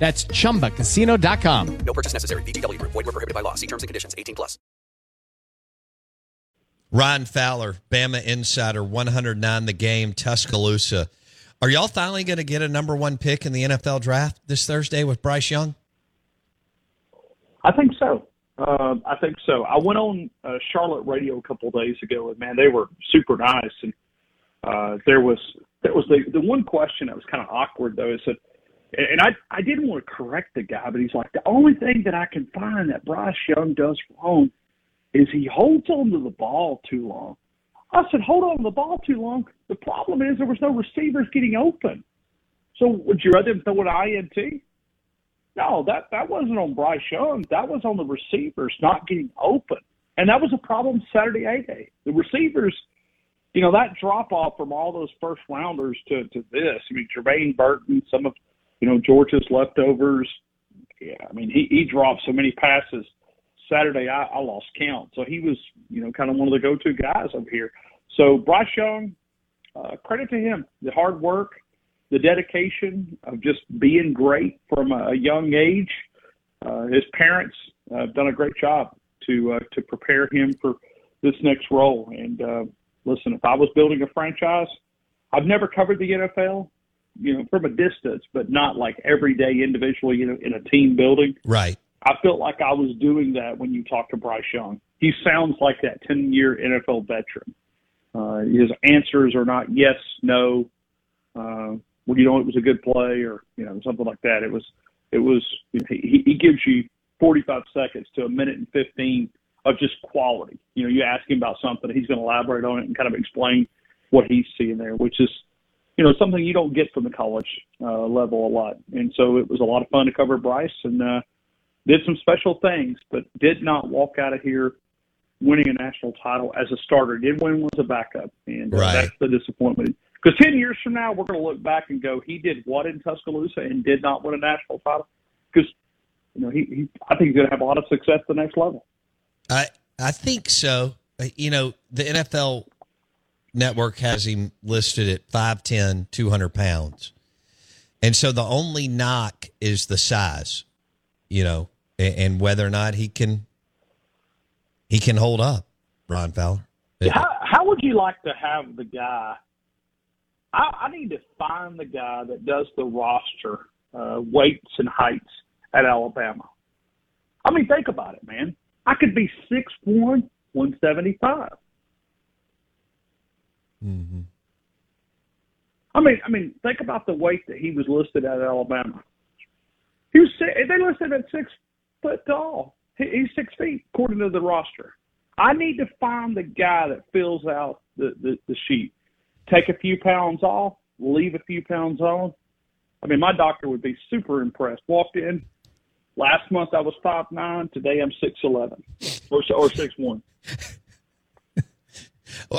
That's chumbacasino.com. No purchase necessary. VGW Group. Void were prohibited by law. See terms and conditions. 18 plus. Ryan Fowler, Bama Insider, 109 the game, Tuscaloosa. Are y'all finally going to get a number one pick in the NFL draft this Thursday with Bryce Young? I think so. Uh, I think so. I went on uh, Charlotte radio a couple of days ago, and man, they were super nice. And uh, there was there was the the one question that was kind of awkward though is that, and I I didn't want to correct the guy, but he's like the only thing that I can find that Bryce Young does wrong is he holds on to the ball too long. I said, hold on to the ball too long. The problem is there was no receivers getting open. So would you rather throw an INT? No, that that wasn't on Bryce Young. That was on the receivers not getting open, and that was a problem Saturday A day. The receivers, you know, that drop off from all those first rounders to to this. I mean, Jermaine Burton, some of you know Georgia's leftovers. Yeah, I mean, he he dropped so many passes Saturday. I, I lost count. So he was, you know, kind of one of the go-to guys over here. So Bryce Young, uh, credit to him, the hard work the dedication of just being great from a young age. Uh, his parents uh, have done a great job to uh, to prepare him for this next role. And uh, listen, if I was building a franchise, I've never covered the NFL, you know, from a distance, but not like every day individually, you know, in a team building. Right. I felt like I was doing that when you talked to Bryce Young. He sounds like that 10 year NFL veteran. Uh, his answers are not yes, no. Uh, well, you know, it was a good play or, you know, something like that. It was, it was, he, he gives you 45 seconds to a minute and 15 of just quality. You know, you ask him about something, he's going to elaborate on it and kind of explain what he's seeing there, which is, you know, something you don't get from the college uh, level a lot. And so it was a lot of fun to cover Bryce and uh, did some special things, but did not walk out of here winning a national title as a starter. Did win as a backup, and uh, Right. that's the disappointment. Because ten years from now, we're going to look back and go, he did what in Tuscaloosa and did not win a national title. Because you know, he, he I think he's going to have a lot of success at the next level. I I think so. Uh, You know, the NFL network has him listed at 5'10", 200 pounds. And so the only knock is the size, you know, and, and whether or not he can he can hold up, Ryan Fowler. How, how would you like to have the guy? I, I need to find the guy that does the roster uh, weights and heights at Alabama. I mean, think about it, man. I could be six one, one seventy five. Mm-hmm. I mean, I mean, think about the weight that he was listed at Alabama. He was they listed him at six foot tall. He, he's six feet according to the roster. I need to find the guy that fills out the, the, the sheet. Take a few pounds off, leave a few pounds on. I mean, my doctor would be super impressed. Walked in last month, I was five nine. Today, I'm six eleven or or six one.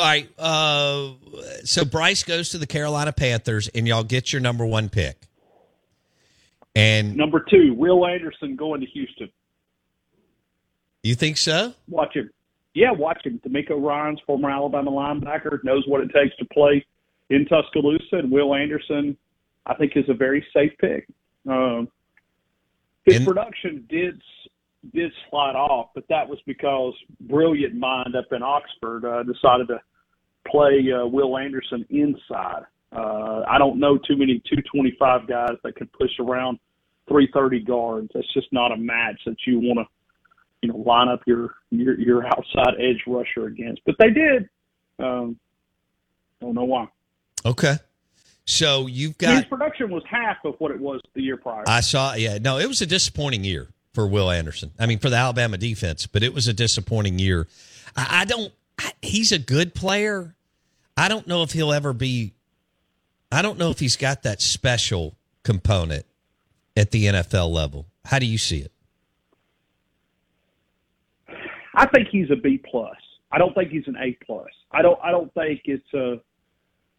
All right. Uh, so Bryce goes to the Carolina Panthers, and y'all get your number one pick. And Number two, Will Anderson going to Houston. You think so? Watch him. Yeah, watch him. DeMeco Ryans former Alabama linebacker knows what it takes to play in Tuscaloosa, and Will Anderson, I think, is a very safe pick. Um, his And- production did did slide off, but that was because brilliant mind up in Oxford uh, decided to play uh, Will Anderson inside. Uh, I don't know too many 225 guys that can push around 330 guards. That's just not a match that you want to, you know, line up your your your outside edge rusher against. But they did. Um, don't know why. Okay. So you've got His production was half of what it was the year prior. I saw. Yeah. No, it was a disappointing year for Will Anderson. I mean, for the Alabama defense, but it was a disappointing year. I, I don't. I, he's a good player. I don't know if he'll ever be. I don't know if he's got that special component at the NFL level. How do you see it? I think he's a B plus. I don't think he's an A plus. I don't. I don't think it's a.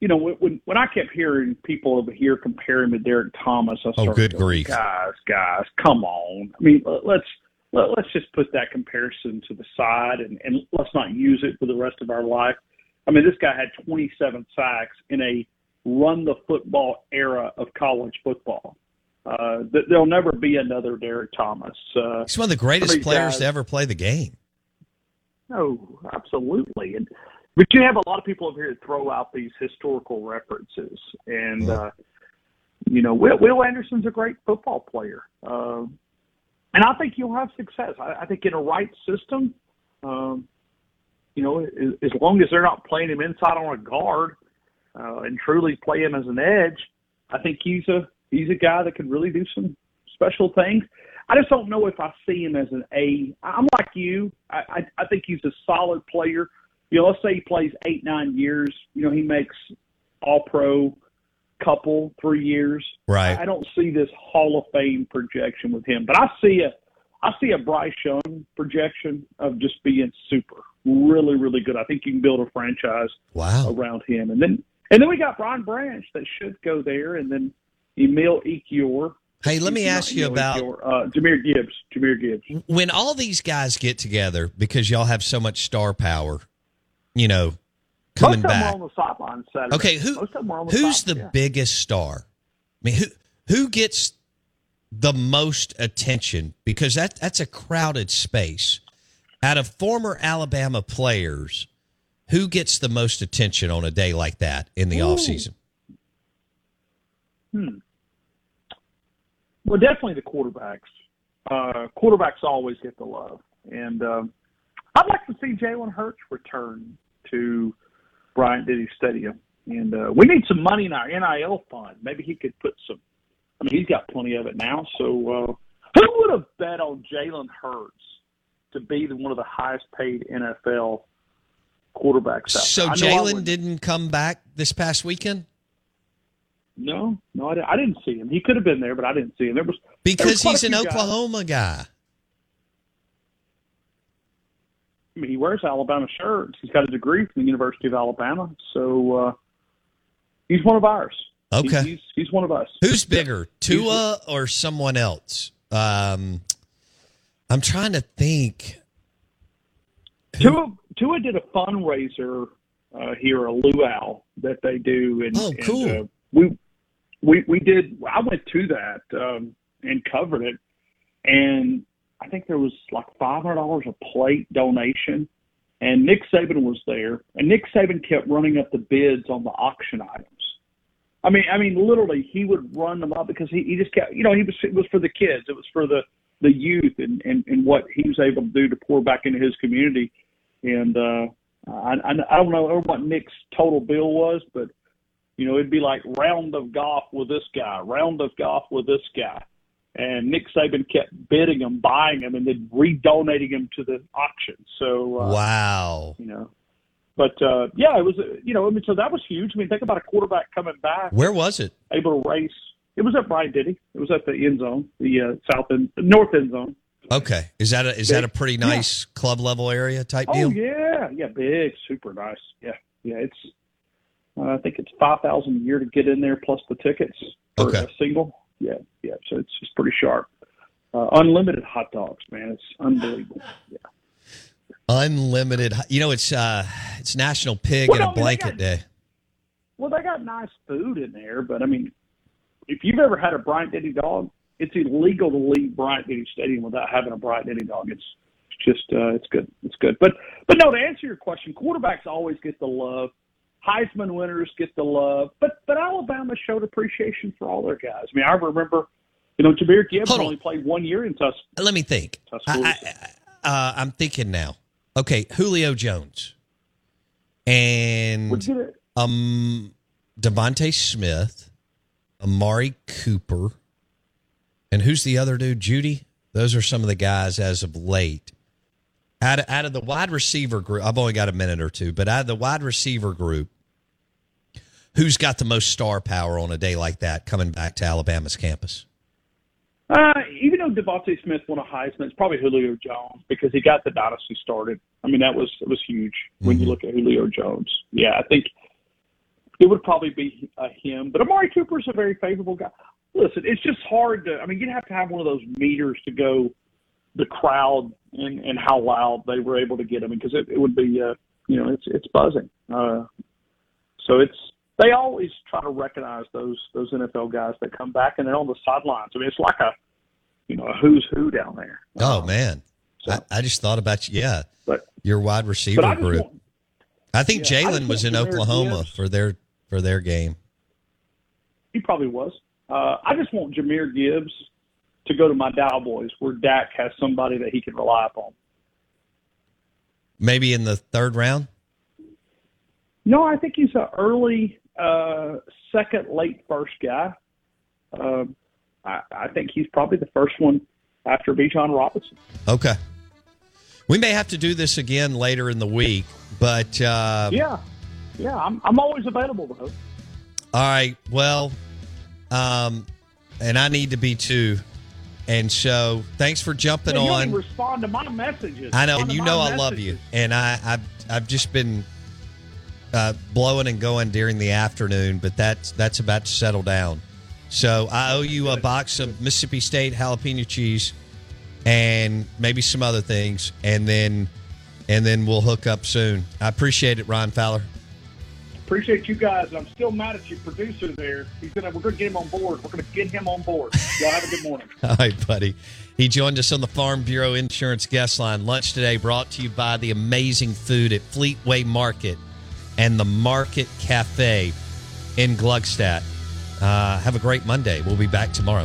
You know, when when I kept hearing people over here comparing him to Derrick Thomas, I Oh, started good going, grief. guys, guys, come on. I mean, let- let's let, let's just put that comparison to the side and and let's not use it for the rest of our life. I mean, this guy had 27 sacks in a run the football era of college football. Uh, th- there'll never be another Derrick Thomas. Uh, He's one of the greatest some of these players guys- to ever play the game. no, absolutely. And but you have a lot of people over here that throw out these historical references, and uh, you know, Will, Will Anderson's a great football player, um, and I think you'll have success. I, I think in a right system, um, you know, as, long as they're not playing him inside on a guard uh, and truly play him as an edge, I think he's a he's a guy that can really do some special things. I just don't know if I see him as an A. I'm like you. I, I, I think he's a solid player. You know, let's say he plays eight, nine years. You know, he makes all pro couple, three years. Right. I don't see this Hall of Fame projection with him, but I see a I see a Bryce Young projection of just being super, really, really good. I think you can build a franchise Wow. around him, and then and then we got Brian Branch that should go there, and then Emil Ekiyor. Hey, let me ask you Emil about uh, Jahmyr Gibbs. Jahmyr Gibbs. when all these guys get together because y'all have so much star power, you know, coming Most of them back. the. Okay, who Most of them were on the who's the yeah. biggest star? I mean, who who gets the most attention? Because that that's a crowded space. Out of former Alabama players, who gets the most attention on a day like that in the off season? Hmm. Well, definitely the quarterbacks. Uh, quarterbacks always get the love, and um, I'd like to see Jalen Hurts return to Bryant Denny Stadium. And uh, we need some money in our NIL fund. Maybe he could put some. I mean, he's got plenty of it now. So, uh, who would have bet on Jalen Hurts to be the, one of the highest paid NFL quarterbacks? Out So Jalen didn't come back this past weekend No, no, I didn't, I didn't see him. He could have been there, but I didn't see him. There was there was because he's an few guys. Oklahoma guy. I mean, he wears Alabama shirts. He's got a degree from the University of Alabama, so uh, he's one of ours. Okay. He- he's he's one of us. Who's bigger, Tua or someone else? Um, I'm trying to think. Tua Tua did a fundraiser uh, here, a luau that they do, and, Oh, cool. and uh, we we we did. I went to that um, and covered it, and I think there was like five hundred dollars a plate donation, and Nick Saban was there, and Nick Saban kept running up the bids on the auction items. I mean, I mean, literally, he would run them up because he, he just kept, you know, he was it was for the kids, it was for the the youth, and and and what he was able to do to pour back into his community, and uh, I I I don't know what Nick's total bill was, but you know, it'd be like round of golf with this guy, round of golf with this guy. And Nick Saban kept bidding him, buying him, and then redonating him to the auction. So, uh, Wow. you know, but uh, yeah, it was, you know, I mean, so that was huge. I mean, think about a quarterback coming back, Where was it? able to race. It was at Bryant Denny. It was at the end zone, the uh, south end, the north end zone. Okay. Is that a is that a pretty nice club level area type deal? Oh deal? yeah, yeah, big, super nice. Yeah, yeah. It's uh, I think it's five thousand a year to get in there plus the tickets for Okay. a single. Yeah, yeah. So it's just pretty sharp. Uh, unlimited hot dogs, man. It's unbelievable. Yeah. Unlimited. You know, it's uh, it's National Pig Well, and no, a I mean, Blanket got- Day. Well, they got nice food in there, but I mean, if you've ever had a Bryant Denny dog, it's illegal to leave Bryant Denny Stadium without having a Bryant Denny dog. It's just, uh, it's good. It's good. But, but no, to answer your question, quarterbacks always get the love. Heisman winners get the love, but but Alabama showed appreciation for all their guys. I mean, I remember, you know, Jahmyr Gibbs Hold on. only played one year in Tus. Let me think. Tuscaloosa. I, I, uh, I'm thinking now. Okay, Julio Jones and Would you get it? um DeVonta Smith, Amari Cooper, and who's the other dude? Jeudy. Those are some of the guys as of late. Out of, out of the wide receiver group, I've only got a minute or two, but out of the wide receiver group, who's got the most star power on a day like that coming back to Alabama's campus? Uh, even though DeVonta Smith won a Heisman, it's probably Julio Jones because he got the dynasty started. I mean, that was it was huge when you look at Julio Jones. Yeah, I think it would probably be uh, him. But Amari Cooper's a very favorable guy. Listen, it's just hard to. I mean, you'd have to have one of those meters to go the crowd and and how loud they were able to get him because it, it would be uh, you know it's it's buzzing. Uh, so it's they always try to recognize those those NFL guys that come back and they're on the sidelines. I mean, it's like a you know a who's who down there. Oh man, I, I just thought about you. Yeah, But your wide receiver I group. want, I think Yeah, Jalen was in Oklahoma for their for their game. he probably was. Uh, I just want Jahmyr Gibbs to go to my Cowboys where Dak has somebody that he can rely upon. Maybe in the third round. No, I think he's an early uh, second, late first guy. Uh, I, I think he's probably the first one after Bijan Robinson. Okay. We may have to do this again later in the week, but uh, Yeah, yeah, I'm I'm always available though. all right. Well, um, and I need to be too. And so, thanks for jumping don't on. respond to my messages. I know, Respond and you know I love you, and I I've, I've just been uh, blowing and going during the afternoon, but that's that's about to settle down. So I owe you a box of Mississippi State jalapeno cheese, and maybe some other things, and then and then we'll hook up soon. I appreciate it, Ryan Fowler. Appreciate you guys. I'm still mad at your producer there. He's gonna we're gonna get him on board. We're gonna get him on board. Y'all have a good morning. All right, buddy. He joined us on the Farm Bureau Insurance Guest Line. Lunch today brought to you by the amazing food at Fleetway Market and the Market Cafe in Gluckstadt. Uh, have a great Monday. We'll be back tomorrow.